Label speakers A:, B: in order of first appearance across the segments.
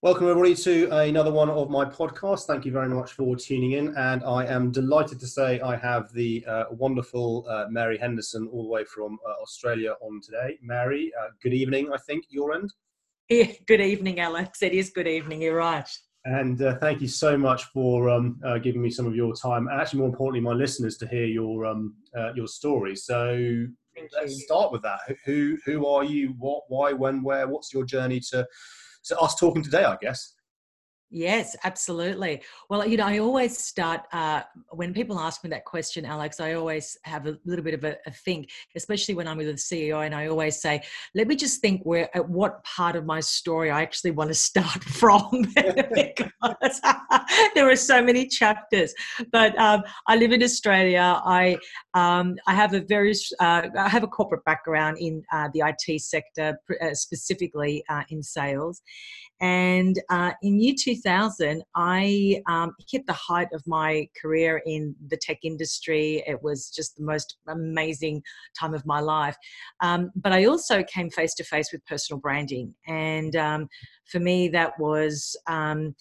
A: Welcome, everybody, to another one of my podcasts. Thank you very much for tuning in. And I am delighted to say I have the uh, wonderful uh, Mary Henderson, all the way from uh, Australia, on today. Mary, uh, good evening, I think, your end.
B: Yeah, good evening, Alex. It is good evening, you're right.
A: And uh, thank you so much for um, uh, giving me some of your time, and actually, more importantly, my listeners to hear your um, your story. So let's start with that. Who who are you? What? Why? When? Where? What's your journey to to us talking today? I guess.
B: Yes, absolutely. Well, you know, I always start uh, when people ask me that question, Alex. I always have a little bit of a, a, think, especially when I'm with a CEO, and I always say, "Let me just think where at what part of my story I actually want to start from," because there are so many chapters. But um, I live in Australia. I um, I have a very uh, I have a corporate background in uh, the IT sector, uh, specifically uh, in sales and uh, in year 2000, I um, hit the height of my career in the tech industry. It was just the most amazing time of my life. Um, but I also came face to face with personal branding. And um, for me, that was, um,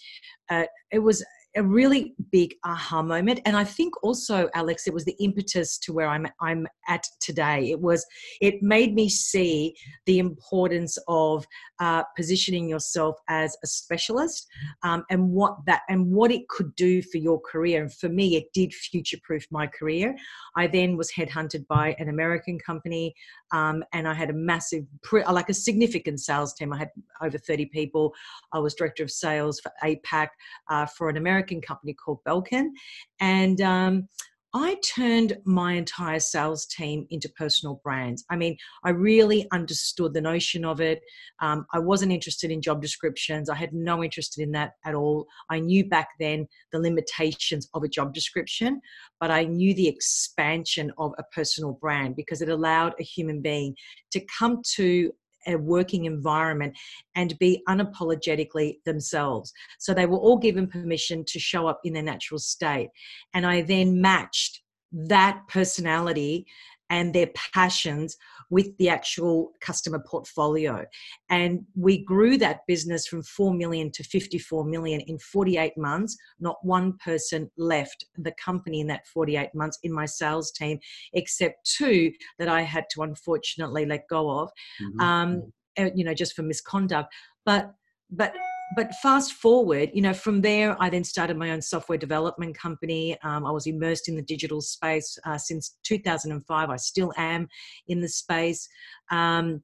B: uh, it was a really big aha moment. And i think also alex it was the impetus to where i'm i'm at today. It was it made me see the importance of uh, positioning yourself as a specialist um, and what that and what it could do for your career. And for me it did future proof my career. I then was headhunted by an american company um, and i had a massive like a significant sales team. I had over 30 people. I was director of sales for apac uh, for an american American company called Belkin. And um, I turned my entire sales team into personal brands. I mean, I really understood the notion of it. Um, I wasn't interested in job descriptions. I had no interest in that at all. I knew back then the limitations of a job description, but I knew the expansion of a personal brand because it allowed a human being to come to a working environment and be unapologetically themselves. So they were all given permission to show up in their natural state. And I then matched that personality and their passions with the actual customer portfolio. And we grew that business from 4 million to 54 million in 48 months. Not one person left the company in that 48 months in my sales team, except two that I had to unfortunately let go of, mm-hmm. um, uh, you know, just for misconduct. But, but but fast forward, you know, from there, I then started my own software development company. Um, I was immersed in the digital space uh, since 2005. I still am in the space. Um,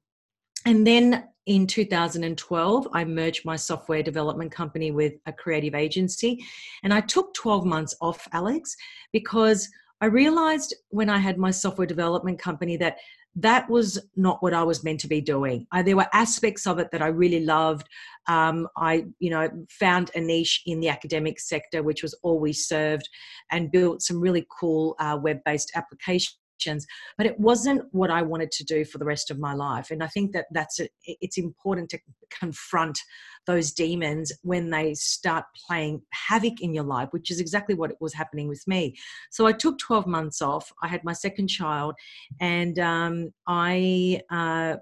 B: and then in 2012, I merged my software development company with a creative agency. And I took 12 months off, Alex, because I realized when I had my software development company that that was not what I was meant to be doing. I, there were aspects of it that I really loved. Um, I, you know, found a niche in the academic sector, which was always served, and built some really cool uh, web-based applications but it wasn't what i wanted to do for the rest of my life and i think that that's a, it's important to confront those demons when they start playing havoc in your life which is exactly what was happening with me so i took 12 months off i had my second child and um, i uh,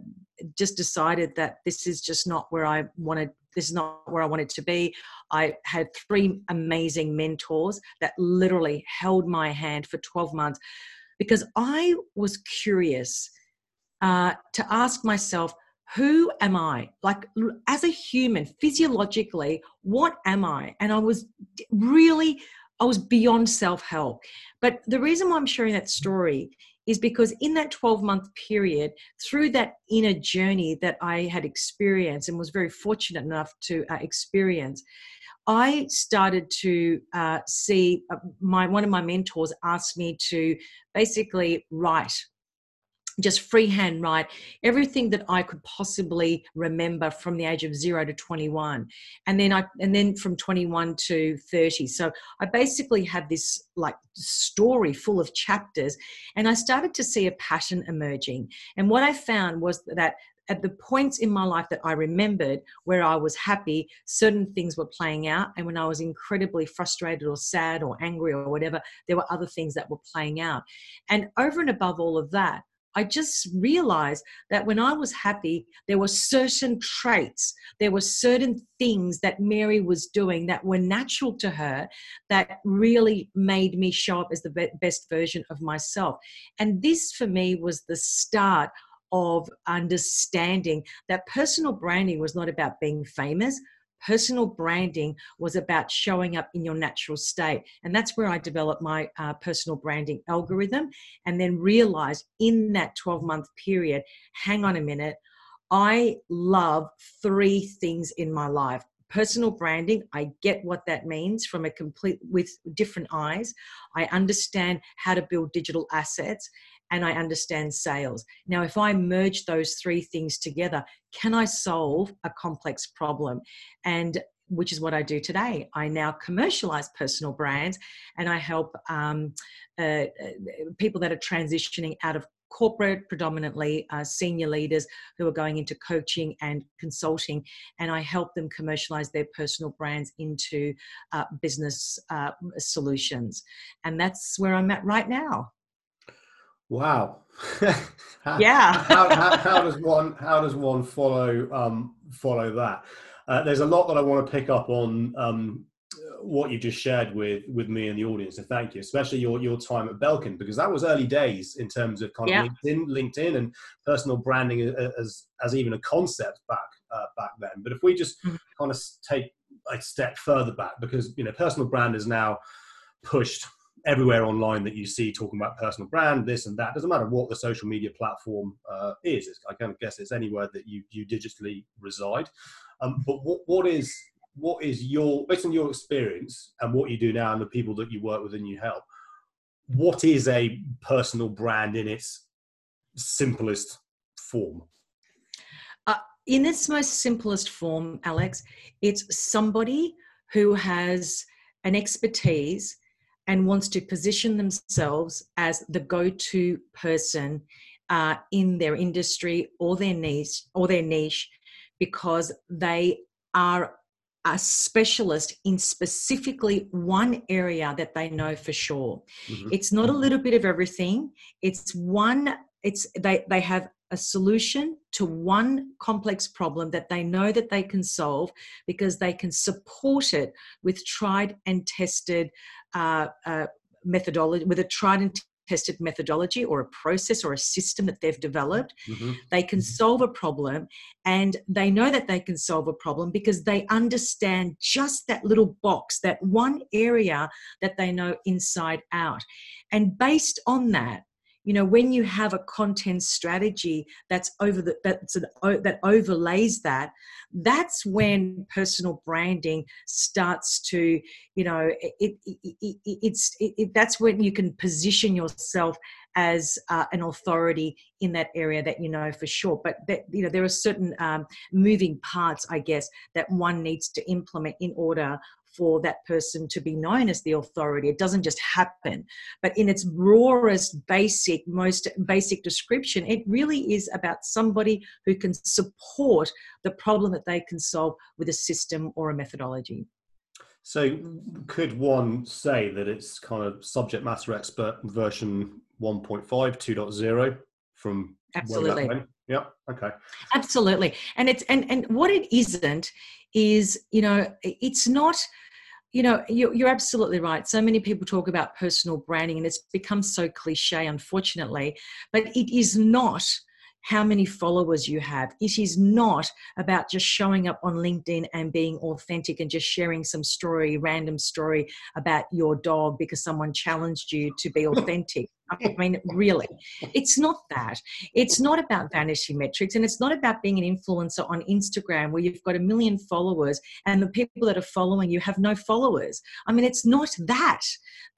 B: just decided that this is just not where i wanted this is not where I wanted to be. I had three amazing mentors that literally held my hand for 12 months because I was curious uh, to ask myself, who am I? Like, as a human, physiologically, what am I? And I was really, I was beyond self help. But the reason why I'm sharing that story is because in that 12 month period, through that inner journey that I had experienced and was very fortunate enough to uh, experience, I started to uh, see uh, my one of my mentors asked me to basically write just freehand write everything that I could possibly remember from the age of zero to 21 and then I and then from 21 to 30 so I basically had this like story full of chapters and I started to see a pattern emerging. And what I found was that at the points in my life that I remembered where I was happy, certain things were playing out. And when I was incredibly frustrated or sad or angry or whatever, there were other things that were playing out. And over and above all of that, I just realized that when I was happy, there were certain traits, there were certain things that Mary was doing that were natural to her that really made me show up as the best version of myself. And this for me was the start of understanding that personal branding was not about being famous. Personal branding was about showing up in your natural state. And that's where I developed my uh, personal branding algorithm. And then realized in that 12 month period hang on a minute, I love three things in my life. Personal branding i get what that means from a complete with different eyes. I understand how to build digital assets and I understand sales. Now, if I merge those three things together, can I solve a complex problem? And which is what I do today. I now commercialize personal brands and I help um, uh, uh people that are transitioning out of corporate, predominantly uh, senior leaders who are going into coaching and consulting, and I help them commercialize their personal brands into uh, business uh, solutions. And that's where I'm at right now.
A: Wow.
B: yeah.
A: how, how, how, does one how does one follow um, follow that? Uh, there's a lot that I want to pick up on um, what you just shared with with me and the audience. So thank you, especially your your time at Belkin because that was early days in terms of kind of yeah. LinkedIn, LinkedIn, and personal branding as as even a concept back uh, back then. But if we just mm-hmm. kind of take a step further back, because you know personal brand is now pushed everywhere online that you see talking about personal brand, this and that. Doesn't matter what the social media platform uh, is. It's, I kind of guess it's anywhere that you you digitally reside. Um, but what what is what is your based on your experience and what you do now and the people that you work with and you help? What is a personal brand in its simplest form?
B: Uh, in its most simplest form, Alex, it's somebody who has an expertise and wants to position themselves as the go-to person uh, in their industry or their niche or their niche because they are a specialist in specifically one area that they know for sure. Mm-hmm. It's not a little bit of everything. It's one. It's they they have a solution to one complex problem that they know that they can solve because they can support it with tried and tested uh, uh, methodology, with a tried and tested methodology or a process or a system that they've developed. Mm-hmm. They can mm-hmm. solve a problem and they know that they can solve a problem because they understand just that little box, that one area that they know inside out. And based on that, you know when you have a content strategy that's over the that's an, that overlays that that's when personal branding starts to you know it, it, it it's it, that's when you can position yourself as uh, an authority in that area that you know for sure. But that you know there are certain um, moving parts i guess that one needs to implement in order for that person to be known as the authority. It doesn't just happen. But in its rawest, basic, most basic description, it really is about somebody who can support the problem that they can solve with a system or a methodology.
A: So, could one say that it's kind of subject matter expert version 1.5, 2.0 from
B: absolutely
A: yeah okay
B: absolutely and it's and and what it isn't is you know it's not you know you're, you're absolutely right so many people talk about personal branding and it's become so cliche unfortunately but it is not how many followers you have. It is not about just showing up on LinkedIn and being authentic and just sharing some story, random story about your dog because someone challenged you to be authentic. I mean, really, it's not that. It's not about vanity metrics and it's not about being an influencer on Instagram where you've got a million followers and the people that are following you have no followers. I mean, it's not that.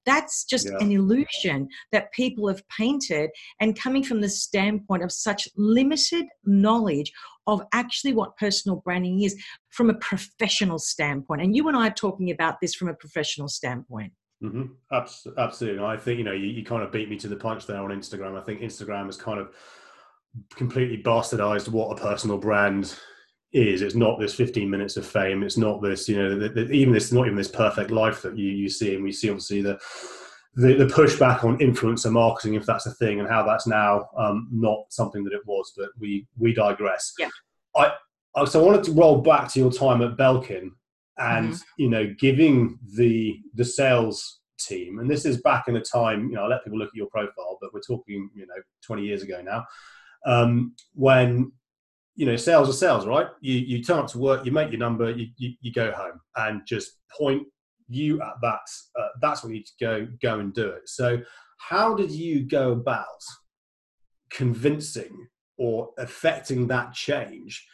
B: That's just yeah. an illusion that people have painted. And coming from the standpoint of such limited knowledge of actually what personal branding is from a professional standpoint. And you and I are talking about this from a professional standpoint.
A: Mm-hmm. Absolutely. I think, you know, you, you kind of beat me to the punch there on Instagram. I think Instagram has kind of completely bastardized what a personal brand is. It's not this 15 minutes of fame. It's not this, you know, the, the, even this, not even this perfect life that you, you see. And we see obviously the, the, the pushback on influencer marketing, if that's a thing, and how that's now um, not something that it was. But we we digress.
B: Yeah.
A: I, I so I wanted to roll back to your time at Belkin, and mm-hmm. you know, giving the the sales team, and this is back in a time. You know, I let people look at your profile, but we're talking you know 20 years ago now, um, when you know sales are sales, right? You you turn up to work, you make your number, you you, you go home, and just point you at that uh, that's what you need to go go and do it so how did you go about convincing or affecting that change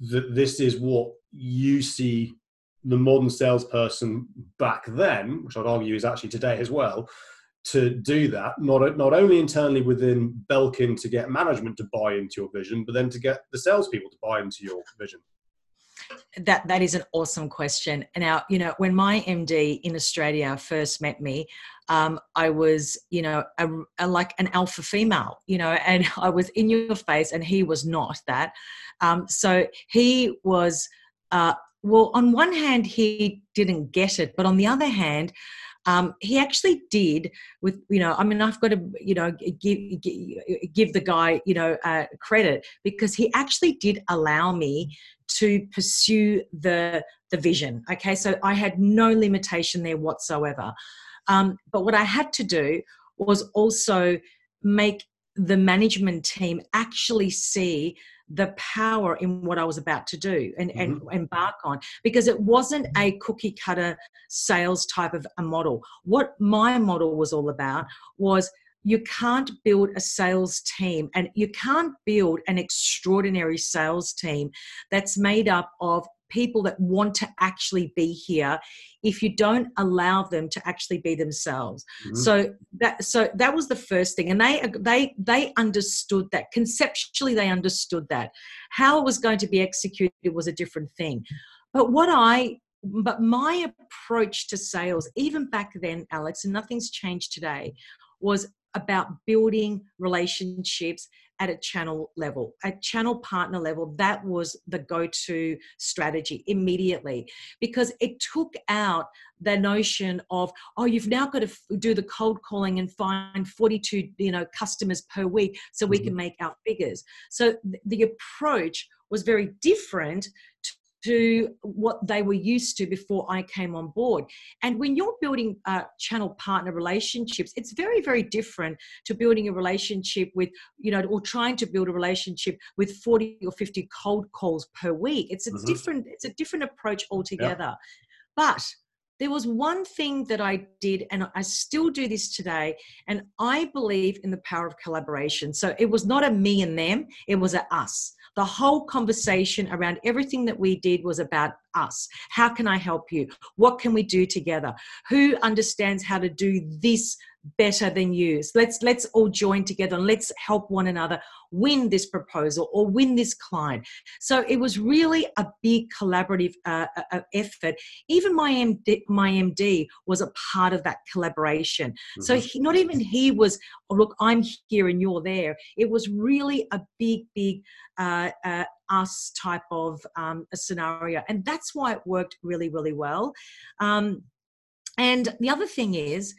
A: that this is what you see the modern salesperson back then which i'd argue is actually today as well to do that not not only internally within belkin to get management to buy into your vision but then to get the salespeople to buy into your vision
B: that that is an awesome question. Now, you know, when my MD in Australia first met me, um, I was, you know, a, a, like an alpha female, you know, and I was in your face, and he was not that. Um, so he was, uh, well, on one hand, he didn't get it, but on the other hand, um, he actually did with you know i mean i've got to you know give give the guy you know uh, credit because he actually did allow me to pursue the the vision okay? So i had no limitation there whatsoever. Um, but what i had to do was also make the management team actually see the power in what I was about to do and, mm-hmm. and embark on because it wasn't a cookie cutter sales type of a model. What my model was all about was you can't build a sales team and you can't build an extraordinary sales team that's made up of people that want to actually be here if you don't allow them to actually be themselves. Mm-hmm. so that so that was the first thing and they they they understood that conceptually they understood that. How it was going to be executed was a different thing. But what i but my approach to sales even back then alex and nothing's changed today was about building relationships at a channel level, a channel partner level. That was the go to strategy immediately because it took out the notion of, oh, you've now got to do the cold calling and find 42 you know, customers per week so we mm-hmm. can make our figures. So the approach was very different to what they were used to before I came on board. And when you're building uh, channel partner relationships, it's very, very different to building a relationship with, you know, or trying to build a relationship with 40 or 50 cold calls per week. It's a mm-hmm. different, it's a different approach altogether. But there was one thing that I did, and I still do this today, and I believe in the power of collaboration. So it was not a me and them, it was a us the whole conversation around everything that we did was about us. How can I help you? What can we do together? Who understands how to do this better than you? So let's let's all join together and let's help one another win this proposal or win this client. So it was really a big collaborative uh, uh, uh effort. Even my MD, my MD was a part of that collaboration. Mm-hmm. So he, not even he was, oh, look, I'm here and you're there. It was really a big, big uh, uh, us type of um, a scenario. And that's why it worked really, really well. Um, and the other thing is,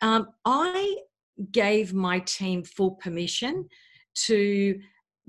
B: um, I gave my team full permission to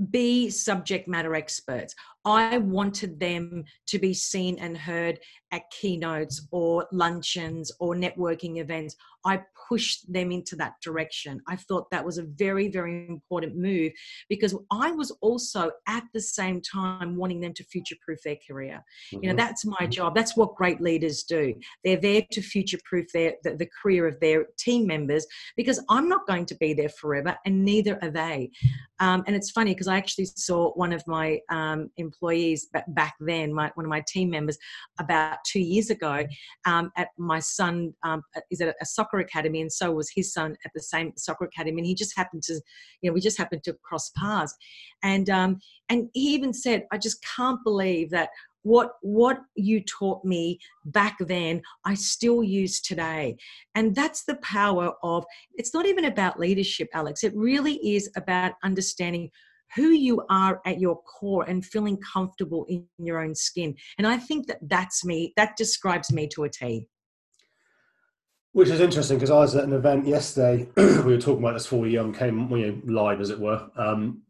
B: be subject matter experts. I wanted them to be seen and heard at keynotes or luncheons or networking events. I pushed them into that direction. I thought that was a very, very important move because I was also at the same time wanting them to future proof their career. Mm-hmm. You know, mm-hmm. that's my job. That's what great leaders do. They're there to future proof their the, the career of their team members because I'm not going to be there forever and neither are they. Um, and it's funny because I actually saw one of my um, employees back then, my, one of my team members, about two years ago um, at my son um, is at a soccer academy? And so was his son at the same soccer academy. And he just happened to you know we just happened to cross paths. And um, and he even said i just can't believe that what what you taught me back then i still use today. And that's the power of it's not even about leadership alex. It really is about understanding who you are at your core and feeling comfortable in your own skin. And I think that that's me, that describes me to a T.
A: Which is interesting because I was at an event yesterday. we were talking about this before we um, came you know, live, as it were, um,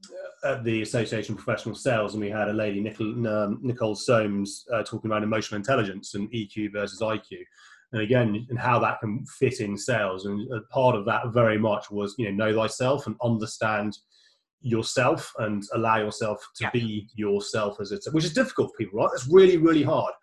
A: at the Association of Professional Sales, and we had a lady, Nicole, um, Nicole Soames, uh, talking about emotional intelligence and EQ versus IQ, and again, and how that can fit in sales. And part of that very much was you know know thyself and understand yourself and allow yourself to yeah. be yourself as it's which is difficult for people right it's really really hard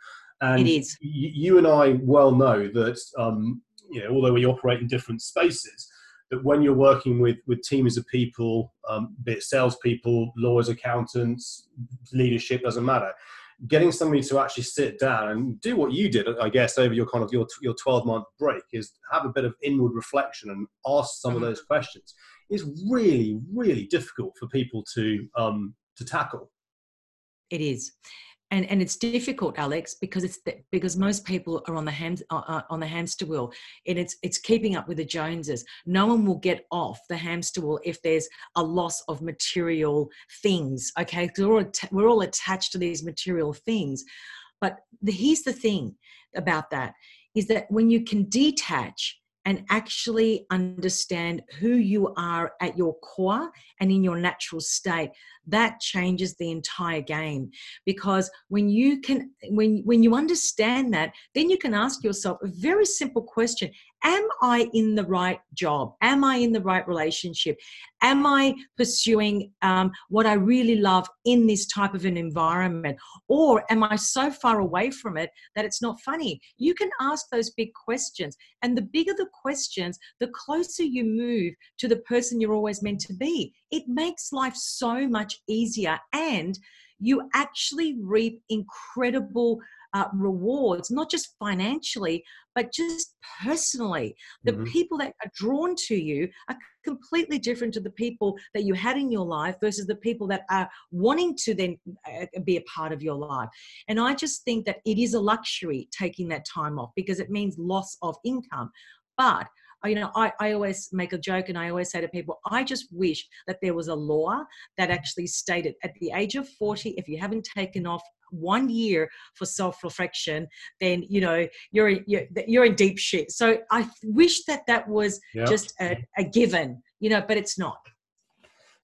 A: and
B: it is.
A: Y- you and i well know that um, you know although we operate in different spaces that when you're working with with teams of people um, be it salespeople lawyers accountants leadership doesn't matter getting somebody to actually sit down and do what you did i guess over your kind of your, your 12 month break is have a bit of inward reflection and ask some mm-hmm. of those questions is really, really difficult for people to um, to tackle.
B: It is. And, and it's difficult, Alex, because it's the, because most people are on the ham, uh, uh, on the hamster wheel, and it's it's keeping up with the Joneses. No one will get off the hamster wheel if there's a loss of material things. Okay, we're all, we're all attached to these material things, but the, here's the thing about that is that when you can detach and actually understand who you are at your core and in your natural state that changes the entire game because when you can when when you understand that then you can ask yourself a very simple question am I in the right job? Am I in the right relationship? Am I pursuing um, what I really love in this type of an environment? Or am I so far away from it that it's not funny? You can ask those big questions. And the bigger the questions, the closer you move to the person you're always meant to be. It makes life so much easier. And you actually reap incredible uh, rewards, not just financially, but just personally. The mm-hmm. people that are drawn to you are completely different to the people that you had in your life versus the people that are wanting to then uh, be a part of your life. And I just think that it is a luxury taking that time off because it means loss of income. But you know, I, I always make a joke and I always say to people, I just wish that there was a law that actually stated at the age of 40, if you haven't taken off one year for self-reflection then you know you're you're, you're in deep shit so i wish that that was yep. just a, a given you know but it's not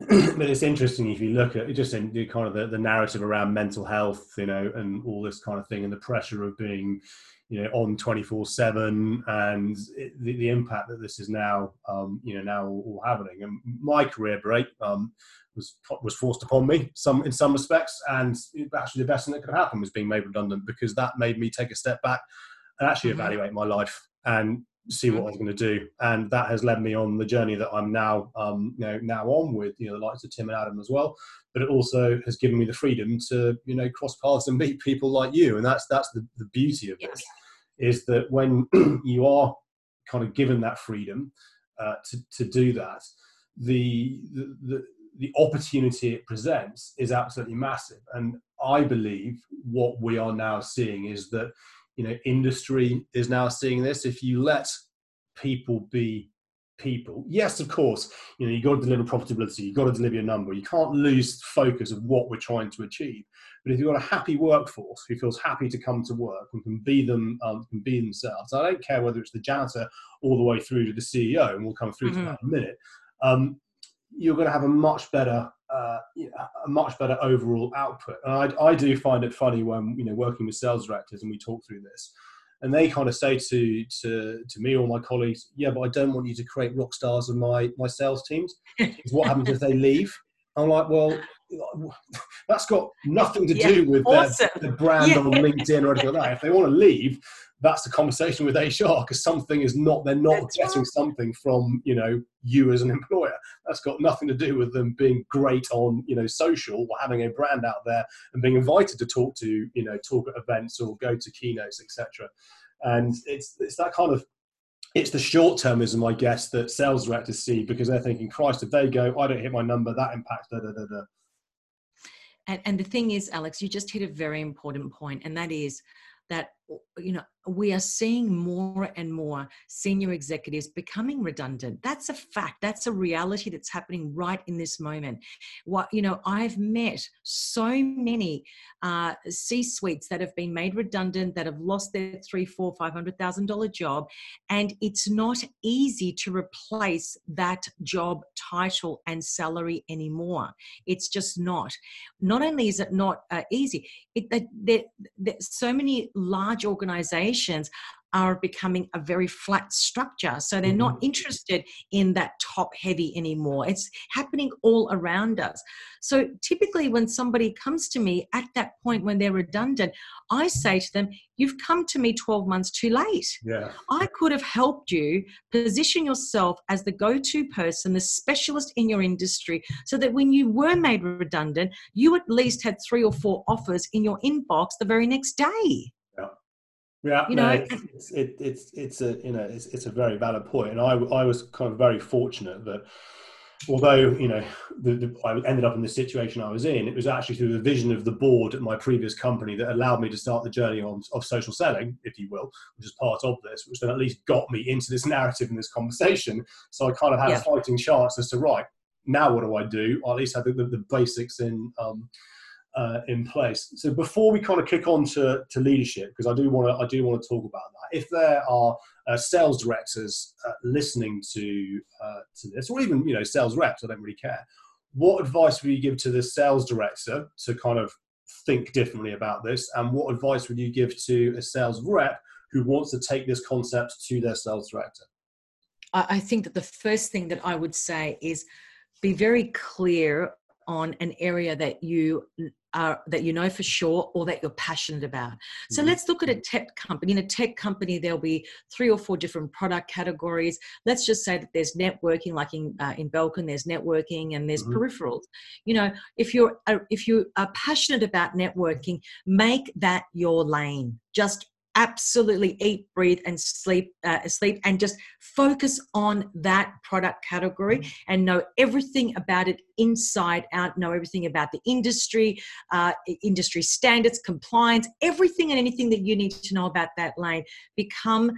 A: but it's interesting if you look at just in the kind of the, the narrative around mental health you know and all this kind of thing and the pressure of being you know on 24 7 and it, the, the impact that this is now um, you know now all happening and my career break um, was was forced upon me some in some respects and actually the best thing that could happen was being made redundant because that made me take a step back and actually mm-hmm. evaluate my life and see what. I was going to do and that has led me on the journey that I'm now um, you know now on with you know the likes of Tim and Adam as well but it also has given me the freedom to you know cross paths and meet people like you and that's that's the, the beauty of this is that when you are kind of given that freedom uh, to, to do that the, the, the opportunity it presents is absolutely massive. And I believe what we are now seeing is that you know industry is now seeing this. If you let people be people, yes, of course, you know you've got to deliver profitability, you've got to deliver your number. You can't lose focus of what we're trying to achieve. But if you've got a happy workforce who feels happy to come to work and can be them, um, can be themselves, I don't care whether it's the janitor all the way through to the CEO, and we'll come through mm-hmm. to that in a minute. Um, you're going to have a much better uh, a much better overall output. And I, I do find it funny when you know working with sales directors and we talk through this, and they kind of say to to to me or my colleagues, "Yeah, but I don't want you to create rock stars of my my sales teams. what happens if they leave?" I'm like, well, that's got nothing to do with awesome. the, the brand yeah. on LinkedIn or anything like that. If they want to leave, that's the conversation with HR because something is not they're not that's getting right. something from you know you as an employer. That's got nothing to do with them being great on you know social or having a brand out there and being invited to talk to you know talk at events or go to keynotes etc. And it's it's that kind of it's the short termism, I guess, that sales directors see because they're thinking, Christ, if they go, I don't hit my number, that impacts da da da da.
B: And, and the thing is, Alex, you just hit a very important point, and that is that you know we are seeing more and more senior executives becoming redundant. That's a fact. That's a reality that's happening right in this moment. What you know i've met so many uh, c suites that have been made redundant that have lost their three four five hundred thousand dollar job and it's not easy to replace that job title and salary anymore. It's just not. Not only is it not uh, easy it, there, there, so many large organizations are becoming a very flat structure. So they're not mm-hmm. interested in that top heavy anymore. It's happening all around us. So typically, when somebody comes to me at that point when they're redundant, I say to them, You've come to me 12 months too late.
A: Yeah.
B: I could have helped you position yourself as the go to person, the specialist in your industry, so that when you were made redundant, you at least had three or four offers in your inbox the very next day.
A: Yeah, you know, no, it's, it, it's it's a you know it's, it's a very valid point, and I I was kind of very fortunate that although you know the, the, I ended up in the situation I was in, it was actually through the vision of the board at my previous company that allowed me to start the journey on, of social selling, if you will, which is part of this, which then at least got me into this narrative and this conversation. So I kind of had yeah. a fighting chance as to right now what do I do? I at least had the, the, the basics in. Um, uh, in place. So before we kind of kick on to, to leadership, because I do want to I do want to talk about that. If there are uh, sales directors uh, listening to uh, to this, or even you know sales reps, I don't really care. What advice would you give to the sales director to kind of think differently about this, and what advice would you give to a sales rep who wants to take this concept to their sales director?
B: I think that the first thing that I would say is be very clear on an area that you are that you know for sure or that you're passionate about. So mm-hmm. let's look at a tech company. In a tech company, there'll be three or four different product categories. Let's just say that there's networking, like in uh, in Belkin, there's networking and there's mm-hmm. peripherals. You know, if you're uh, if you are passionate about networking, make that your lane. Just absolutely eat, breathe, and sleep, uh, sleep, and just focus on that product category mm-hmm. and know everything about it inside out. Know everything about the industry, uh, industry standards, compliance, everything and anything that you need to know about that lane. Become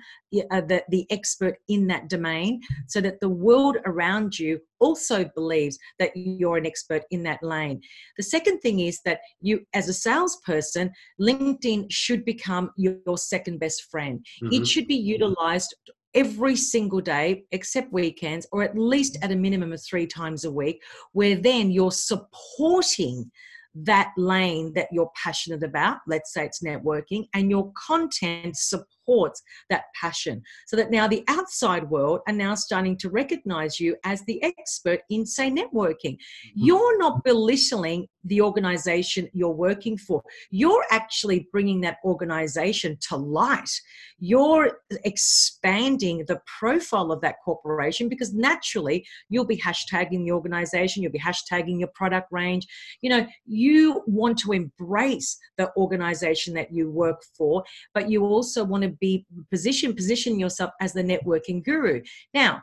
B: uh, the, the expert in that domain so that the world around you also believes that you're an expert in that lane. The second thing is that you, as a salesperson, LinkedIn should become your, your second best friend. Mm-hmm. It should be utilized every single day except weekends or at least at a minimum of three times a week where then you're supporting that lane that you're passionate about. Let's say it's networking and your content supports supports that passion. So that now the outside world are now starting to recognize you as the expert in, say, networking. Mm-hmm. You're not belittling the organization you're working for. You're actually bringing that organization to light. You're expanding the profile of that corporation because naturally you'll be hashtagging the organization, you'll be hashtagging your product range. You know, you want to embrace the organization that you work for, but you also want to be position position yourself as the networking guru. Now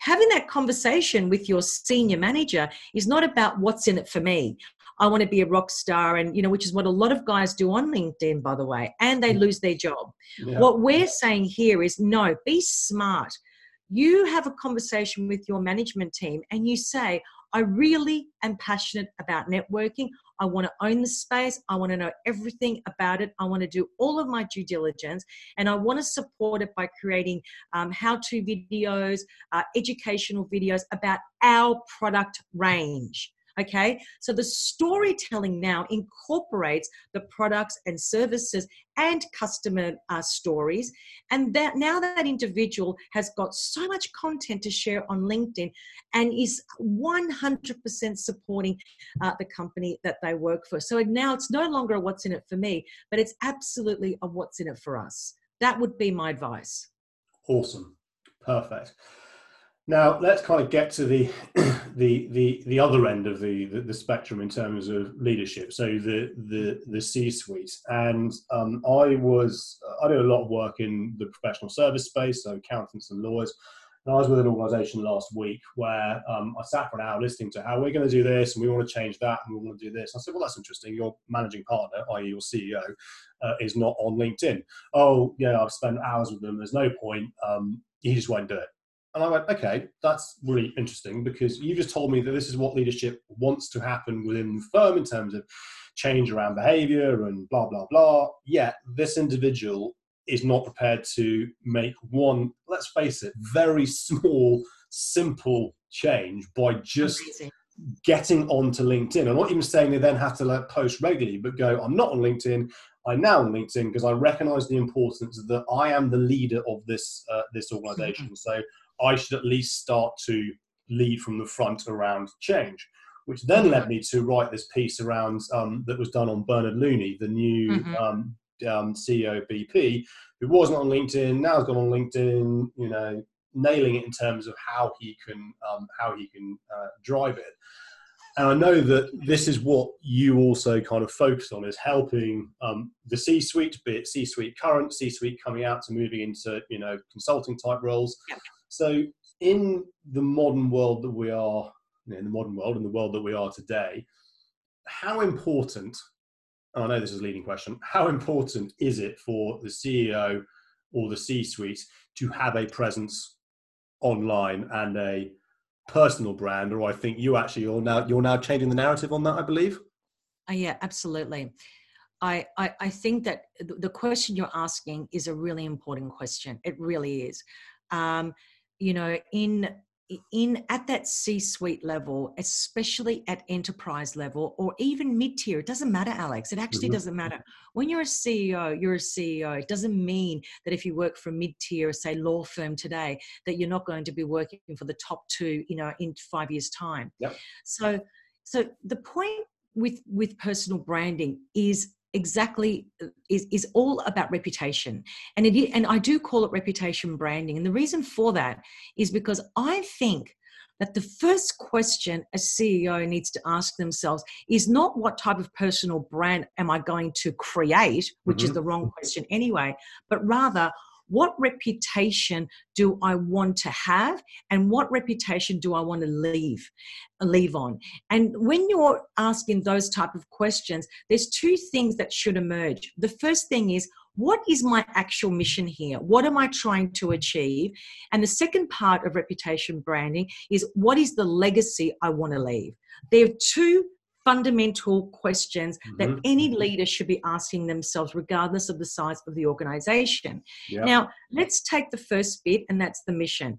B: having that conversation with your senior manager is not about what's in it for me. I want to be a rock star and you know which is what a lot of guys do on linkedin by the way and they mm. lose their job. Yeah. what we're saying here is no be smart. You have a conversation with your management team and you say I really am passionate about networking. I want to own the space. I want to know everything about it. I want to do all of my due diligence and I want to support it by creating um, how to videos, uh, educational videos about our product range. Okay, so the storytelling now incorporates the products and services and customer uh, stories. And that now that individual has got so much content to share on LinkedIn and is 100% supporting uh, the company that they work for. So now it's no longer what's in it for me, but it's absolutely a what's in it for us. That would be my advice.
A: Awesome. Perfect. Now let's kind of get to the the the the other end of the, the, the spectrum in terms of leadership. So the the the C-suite, and um, I was I do a lot of work in the professional service space, so accountants and lawyers, And I was with an organisation last week where um, I sat for an hour listening to how we're going to do this and we want to change that and we want to do this. I said, well, that's interesting. Your managing partner, i.e., your CEO, uh, is not on LinkedIn. Oh, yeah, I've spent hours with them. There's no point. Um, he just won't do it. And I went, okay, that's really interesting because you just told me that this is what leadership wants to happen within the firm in terms of change around behavior and blah, blah, blah. Yet this individual is not prepared to make one, let's face it, very small, simple change by just Amazing. getting onto LinkedIn. I'm not even saying they then have to like, post regularly, but go, I'm not on LinkedIn. I'm now on LinkedIn because I recognize the importance that I am the leader of this uh, this organization. Mm-hmm. So I should at least start to lead from the front around change. Which then led me to write this piece around um, that was done on Bernard Looney, the new mm-hmm. um, um, CEO of BP, who wasn't on LinkedIn, now has gone on LinkedIn. You know, nailing it in terms of how he can um, how he can uh, drive it. And I know that this is what you also kind of focus on is helping um, the C-suite, be it C-suite current, C-suite coming out to moving into you know consulting type roles, so, in the modern world that we are, in the modern world, in the world that we are today, how important, I know this is a leading question, how important is it for the CEO or the C suite to have a presence online and a personal brand? Or I think you actually, you're now, you're now changing the narrative on that, I believe.
B: Uh, yeah, absolutely. I, I, I think that the question you're asking is a really important question. It really is. Um, you know in in at that c suite level especially at enterprise level or even mid tier it doesn't matter alex it actually mm-hmm. doesn't matter when you're a ceo you're a ceo it doesn't mean that if you work for a mid tier say law firm today that you're not going to be working for the top two you know in 5 years time
A: yep.
B: so so the point with with personal branding is exactly is, is all about reputation and it and i do call it reputation branding and the reason for that is because i think that the first question a ceo needs to ask themselves is not what type of personal brand am i going to create which mm-hmm. is the wrong question anyway but rather what reputation do I want to have and what reputation do I want to leave leave on and when you're asking those type of questions there's two things that should emerge the first thing is what is my actual mission here? What am I trying to achieve? And the second part of reputation branding is what is the legacy I want to leave? There are two fundamental questions mm-hmm. that any leader should be asking themselves, regardless of the size of the organization. Yep. Now, let's take the first bit, and that's the mission.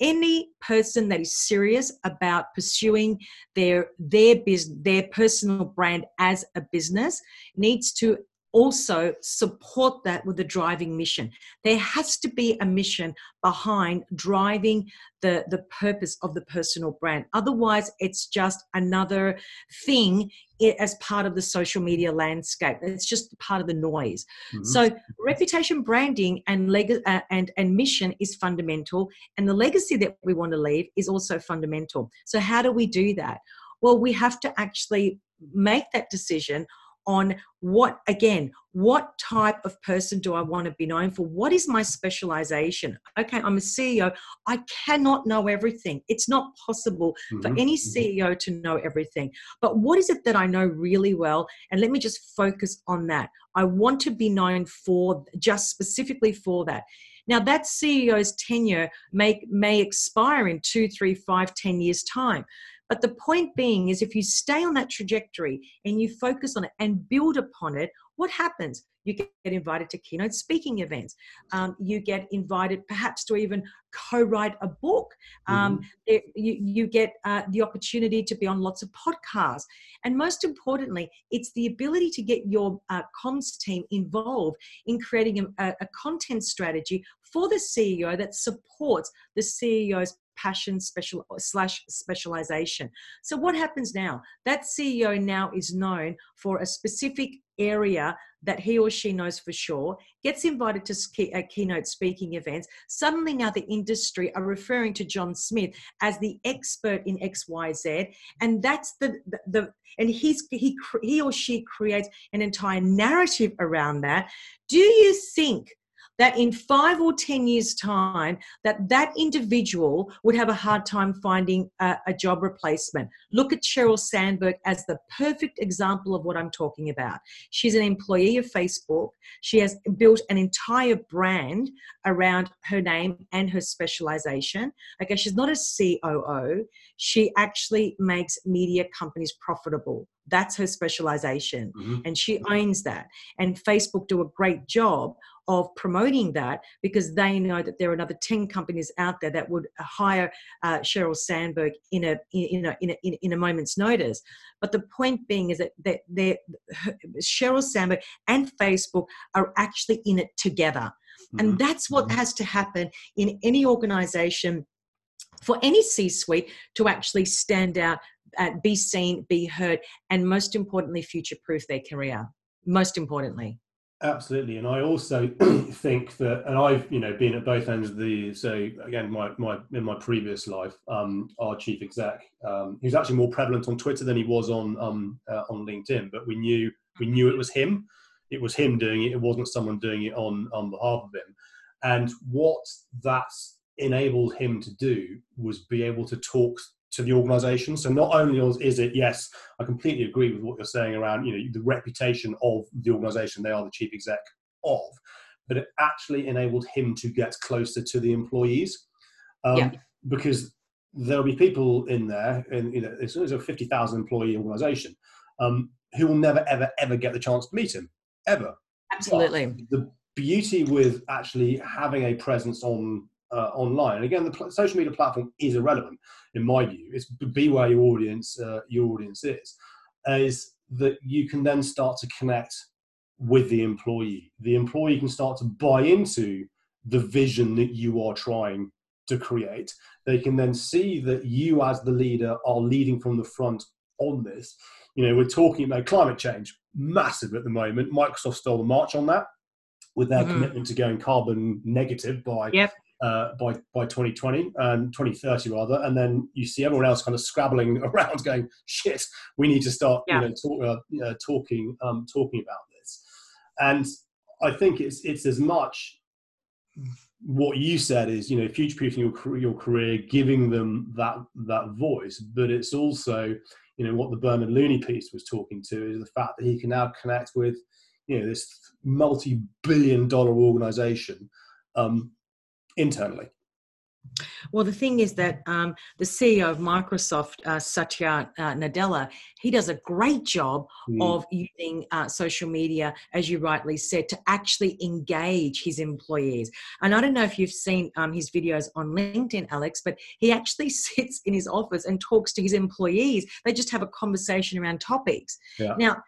B: Any person that is serious about pursuing their their business, their personal brand as a business, needs to also support that with a driving mission. There has to be a mission behind driving the, the purpose of the personal brand. Otherwise, it's just another thing as part of the social media landscape. It's just part of the noise. Mm-hmm. So, reputation branding and, leg- uh, and, and mission is fundamental, and the legacy that we want to leave is also fundamental. So, how do we do that? Well, we have to actually make that decision on what again what type of person do i want to be known for? What is my specialization? Okay i'm a ceo i cannot know everything. It's not possible mm-hmm. for any mm-hmm. ceo to know everything. But what is it that i know really well? And let me just focus on that. I want to be known for just specifically for that. Now that ceo's tenure may may expire in two three five ten years time but the point being is if you stay on that trajectory and you focus on it and build upon it, what happens? You get invited to keynote speaking events. Um, you get invited perhaps to even co-write a book. Um, mm-hmm. it, you, you, get uh, the opportunity to be on lots of podcasts. And most importantly, it's the ability to get your uh, comms team involved in creating a, a content strategy for the CEO that supports the CEO's passion special slash specialization. So what happens now? That CEO now is known for a specific area that he or she knows for sure, gets invited to key, uh, keynote speaking events. Suddenly now the industry are referring to John Smith as the expert in XYZ. And that's the, the, the and he's, he, he or she creates an entire narrative around that. Do you think that in five or 10 years' time, that that individual would have a hard time finding a, a, job replacement. Look at Sheryl Sandberg as the perfect example of what I'm talking about. She's an employee of Facebook. She has built an entire brand around her name and her specialization. Okay, she's not a COO. She actually makes media companies profitable. That's her specialization. Mm-hmm. And she owns that. And Facebook do a great job of promoting that because they know that there are another 10 companies out there that would hire uh, Sheryl Sandberg in a, in, a, in, a, in a moment's notice. But the point being is that, that Sheryl Sandberg and Facebook are actually in it together. Mm-hmm. And that's what mm-hmm. has to happen in any organization for any C suite to actually stand out, uh, be seen, be heard, and most importantly, future proof their career. Most importantly.
A: Absolutely, and I also think that, and I've you know been at both ends of the. So again, my my in my previous life, um, our chief exec, um, he was actually more prevalent on Twitter than he was on um, uh, on LinkedIn. But we knew we knew it was him. It was him doing it. It wasn't someone doing it on on behalf of him. And what that's enabled him to do was be able to talk to the organization. So not only is it, yes, I completely agree with what you're saying around, you know, the reputation of the organization they are the chief exec of, but it actually enabled him to get closer to the employees. Um, yeah. Because there'll be people in there, and you know, it's, it's a 50,000 employee organization, um, who will never, ever, ever get the chance to meet him, ever.
B: Absolutely.
A: But the beauty with actually having a presence on uh, online. And again, the pl- social media platform is irrelevant in my view. It's be where your audience uh, your audience is. Is that you can then start to connect with the employee. The employee can start to buy into the vision that you are trying to create. They can then see that you, as the leader, are leading from the front on this. You know, we're talking about climate change, massive at the moment. Microsoft stole the march on that with their mm-hmm. commitment to going carbon negative by yep uh, by by 2020 and 2030 rather, and then you see everyone else kind of scrabbling around, going, "Shit, we need to start yeah. you know, talk, uh, uh, talking um, talking about this." And I think it's it's as much what you said is you know future proofing your your career, giving them that that voice, but it's also you know what the Bernard Looney piece was talking to is the fact that he can now connect with you know this multi-billion dollar organization um, internally?
B: Well, the thing is that um, the CEO of Microsoft, uh, Satya uh, Nadella, he does a great job mm. of using uh, social media, as you rightly said, to actually engage his employees. And I don't know if you've seen um, his videos on LinkedIn, Alex, but he actually sits in his office and talks to his employees. They just have a conversation around topics. Yeah. Now,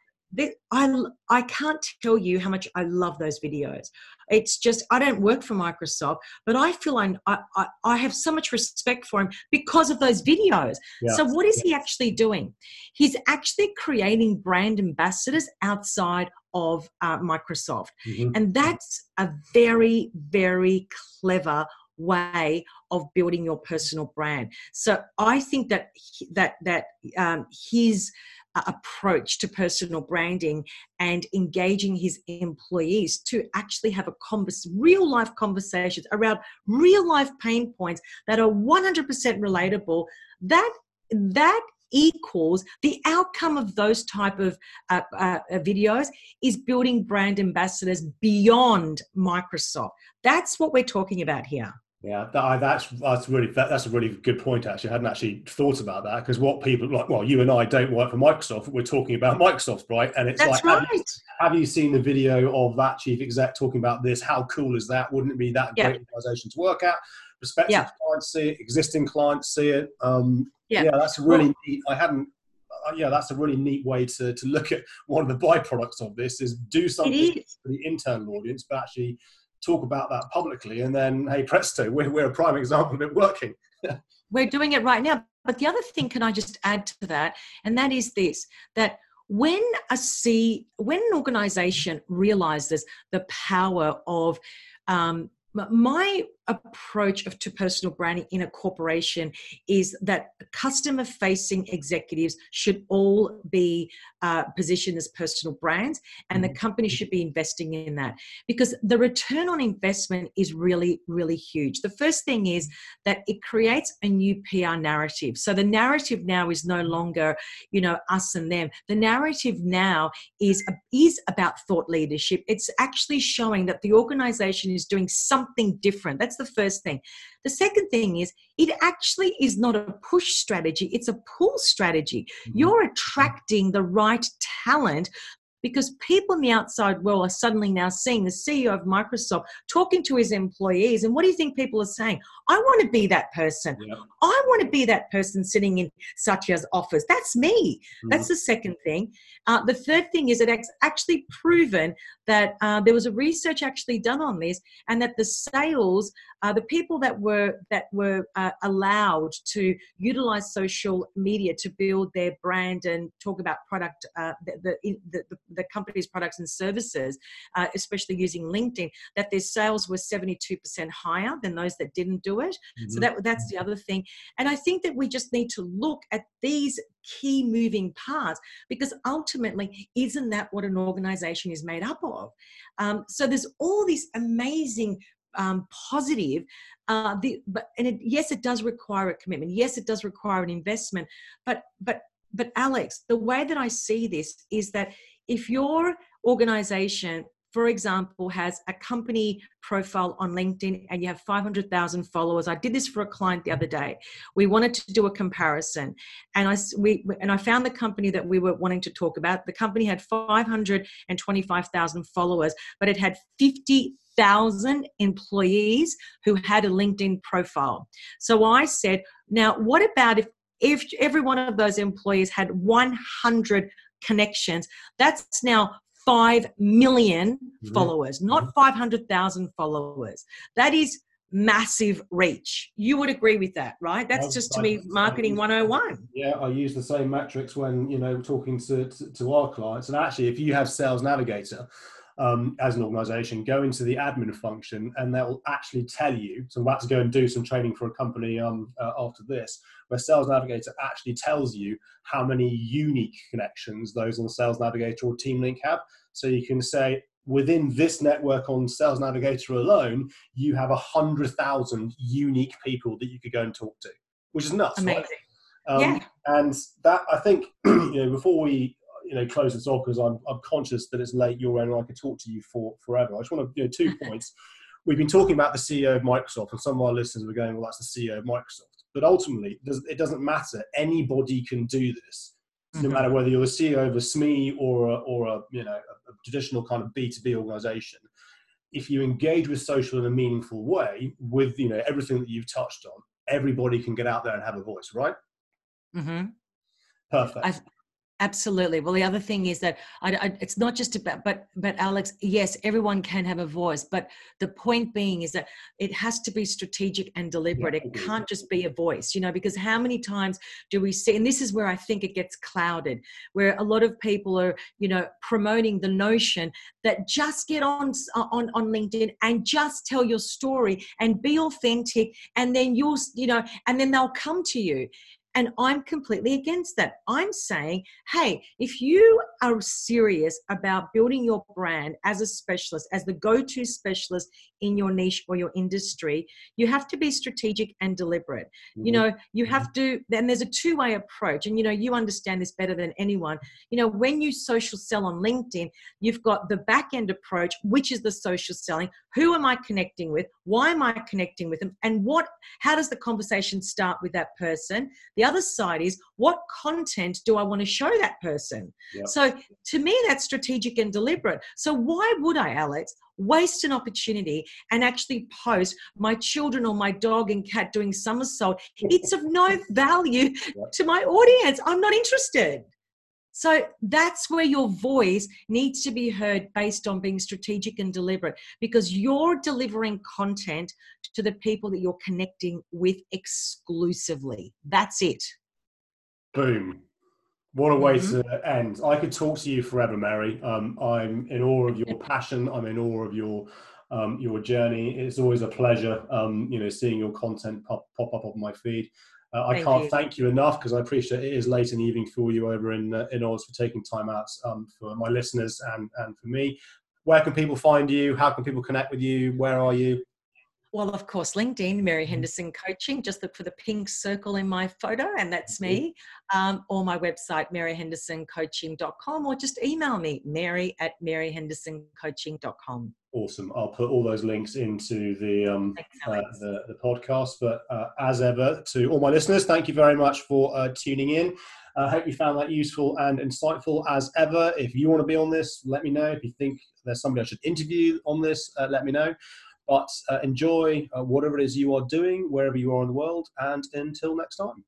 B: I, I can't tell you how much I love those videos. It's just, I don't work for Microsoft, but I feel I, I, I have so much respect for him because of those videos. Yeah. So, what is he actually doing? He's actually creating brand ambassadors outside of uh, Microsoft. Mm-hmm. And that's a very, very clever way of building your personal brand. So I think that that that um, his approach to personal branding and engaging his employees to actually have a real life conversations around real life pain points that are 100% relatable that that equals the outcome of those type of uh, uh, videos is building brand ambassadors beyond microsoft. That's what we're talking about here
A: yeah, that, that's that's really that, that's a really good point. Actually, I hadn't actually thought about that because what people like, well, you and I don't work for Microsoft. We're talking about Microsoft, right? And it's
B: that's
A: like,
B: right.
A: have, you, have, you, seen the video of that chief exec talking about this? How cool is that? Wouldn't it be that yeah. great organization to work at? Prospective yeah. clients see it, existing clients see it. Um, yeah. yeah, that's really well, neat. I hadn't uh, yeah, that's a really neat way to, to look at one of the byproducts of this is do something for the internal audience, but actually talk about that publicly, and then hey presto, we're, we're a prime example of it working.
B: we're doing it right now. But the other thing, can I just add to that, and that is this: that when a C, when an organization realizes the power of um, my approach of to personal branding in a corporation is that customer facing executives should all be uh, positioned as personal brands and the mm-hmm. company should be investing in that. Because the return on investment is really really huge. The first thing is that it creates a new pr narrative. So the narrative now is no longer you know us and them. The narrative now is is about thought leadership. It's actually showing that the organization is doing something different. That's the first thing the second thing is it actually is not a push strategy, it's a pull strategy. Mm-hmm. You're attracting the right talent because people in the outside world are suddenly now seeing the CEO of Microsoft talking to his employees. And what do you think people are saying? I want to be that person. Yeah. I want to be that person sitting in Satya's office. That's me. Mm-hmm. That's the second thing. Uh, the third thing is it's actually proven that uh, there was a research actually done on this, and that the sales, uh, the people that were that were uh, allowed to utilize social media to build their brand and talk about product, uh, the, the, the, the, company's products and services, uh, especially using LinkedIn, that their sales were 72% higher than those that didn't do it. Mm-hmm. So that that's the other thing, and I think that we just need to look at these key moving parts because ultimately isn't that what an organization is made up of um, so there's all these amazing um, positive uh, the, but and it, yes it does require a commitment yes it does require an investment but but but alex the way that i see this is that if your organization for example, has a company profile on LinkedIn and you have 500,000 followers. I did this for a client the other day. We wanted to do a comparison and I, we, and I found the company that we were wanting to talk about. The company had 525,000 followers, but it had 50,000 employees who had a LinkedIn profile. So I said, now what about if if every one of those employees had 100 connections that's now 5 million mm-hmm. followers, not mm-hmm. 500,000 followers. That is massive reach. You would agree with that, right? That's just to me marketing 101.
A: Yeah, I use the same metrics when, you know, talking to, to, to our clients. And actually, if you have Sales Navigator, um, as an organization, go into the admin function and they'll actually tell you. So I'm about to go and do some training for a company um, uh, after this, where Sales Navigator actually tells you how many unique connections those on Sales Navigator or Team Link have. So you can say, within this network on Sales Navigator alone, you have a hundred thousand unique people that you could go and talk to, which is nuts.
B: Amazing. Right? Um, yeah.
A: And that I think you know before we you know close this off because I'm I'm conscious that it's late your end and I could talk to you for forever. I just want to you know two points. We've been talking about the CEO of Microsoft, and some of our listeners were going, "Well, that's the CEO of Microsoft." But ultimately, it doesn't matter. Anybody can do this, mm-hmm. no matter whether you're the CEO of a SME or a, or a you know a, a traditional kind of B two B organization. If you engage with social in a meaningful way, with you know everything that you've touched on, everybody can get out there and have a voice, right?
B: Mm-hmm.
A: Perfect. I've,
B: Absolutely. Well, the other thing is that I, I, it's not just about, but but Alex, yes, everyone can have a voice, but the point being is that it has to be strategic and deliberate. Yeah, it can't just be a voice, you know, because how many times do we see? And this is where I think it gets clouded, where a lot of people are, you know, promoting the notion that just get on uh, on on LinkedIn and just tell your story and be authentic, and then you'll, you know, and then they'll come to you. And I'm completely against that. I'm saying, hey, if you are serious about building your brand as a specialist, as the go to specialist in your niche or your industry, you have to be strategic and deliberate. Mm-hmm. You know, you have mm-hmm. to, then there's a two way approach. And, you know, you understand this better than anyone. You know, when you social sell on LinkedIn, you've got the back end approach, which is the social selling. Who am I connecting with? Why am I connecting with them? And what, how does the conversation start with that person? The other side is what content do I want to show that person? Yep. So to me, that's strategic and deliberate. So why would I, Alex, waste an opportunity and actually post my children or my dog and cat doing somersault? It's of no value yep. to my audience. I'm not interested. So that's where your voice needs to be heard based on being strategic and deliberate because you're delivering content to the people that you're connecting with exclusively. That's it.
A: Boom. What a way mm-hmm. to end. I could talk to you forever, Mary. Um, I'm in awe of your passion. I'm in awe of your um, your journey. It's always a pleasure, um, you know, seeing your content pop, pop up on my feed. Uh, I can't you. thank you enough because I appreciate it is late in the evening for you over in uh, in Oz for taking time out um, for my listeners and and for me. Where can people find you? How can people connect with you? Where are you?
B: Well, of course, LinkedIn, Mary mm-hmm. Henderson Coaching. Just look for the pink circle in my photo, and that's me. Um, or my website, maryhendersoncoaching.com, or just email me, mary at maryhendersoncoaching.com.
A: Awesome. I'll put all those links into the um, uh, the, the, podcast. But uh, as ever, to all my listeners, thank you very much for uh, tuning in. I hope you found that useful and insightful as ever. If you want to be on this, let me know. If you think there's somebody I should interview on this, uh, let me know. But uh, enjoy uh, whatever it is you are doing, wherever you are in the world. And until next time.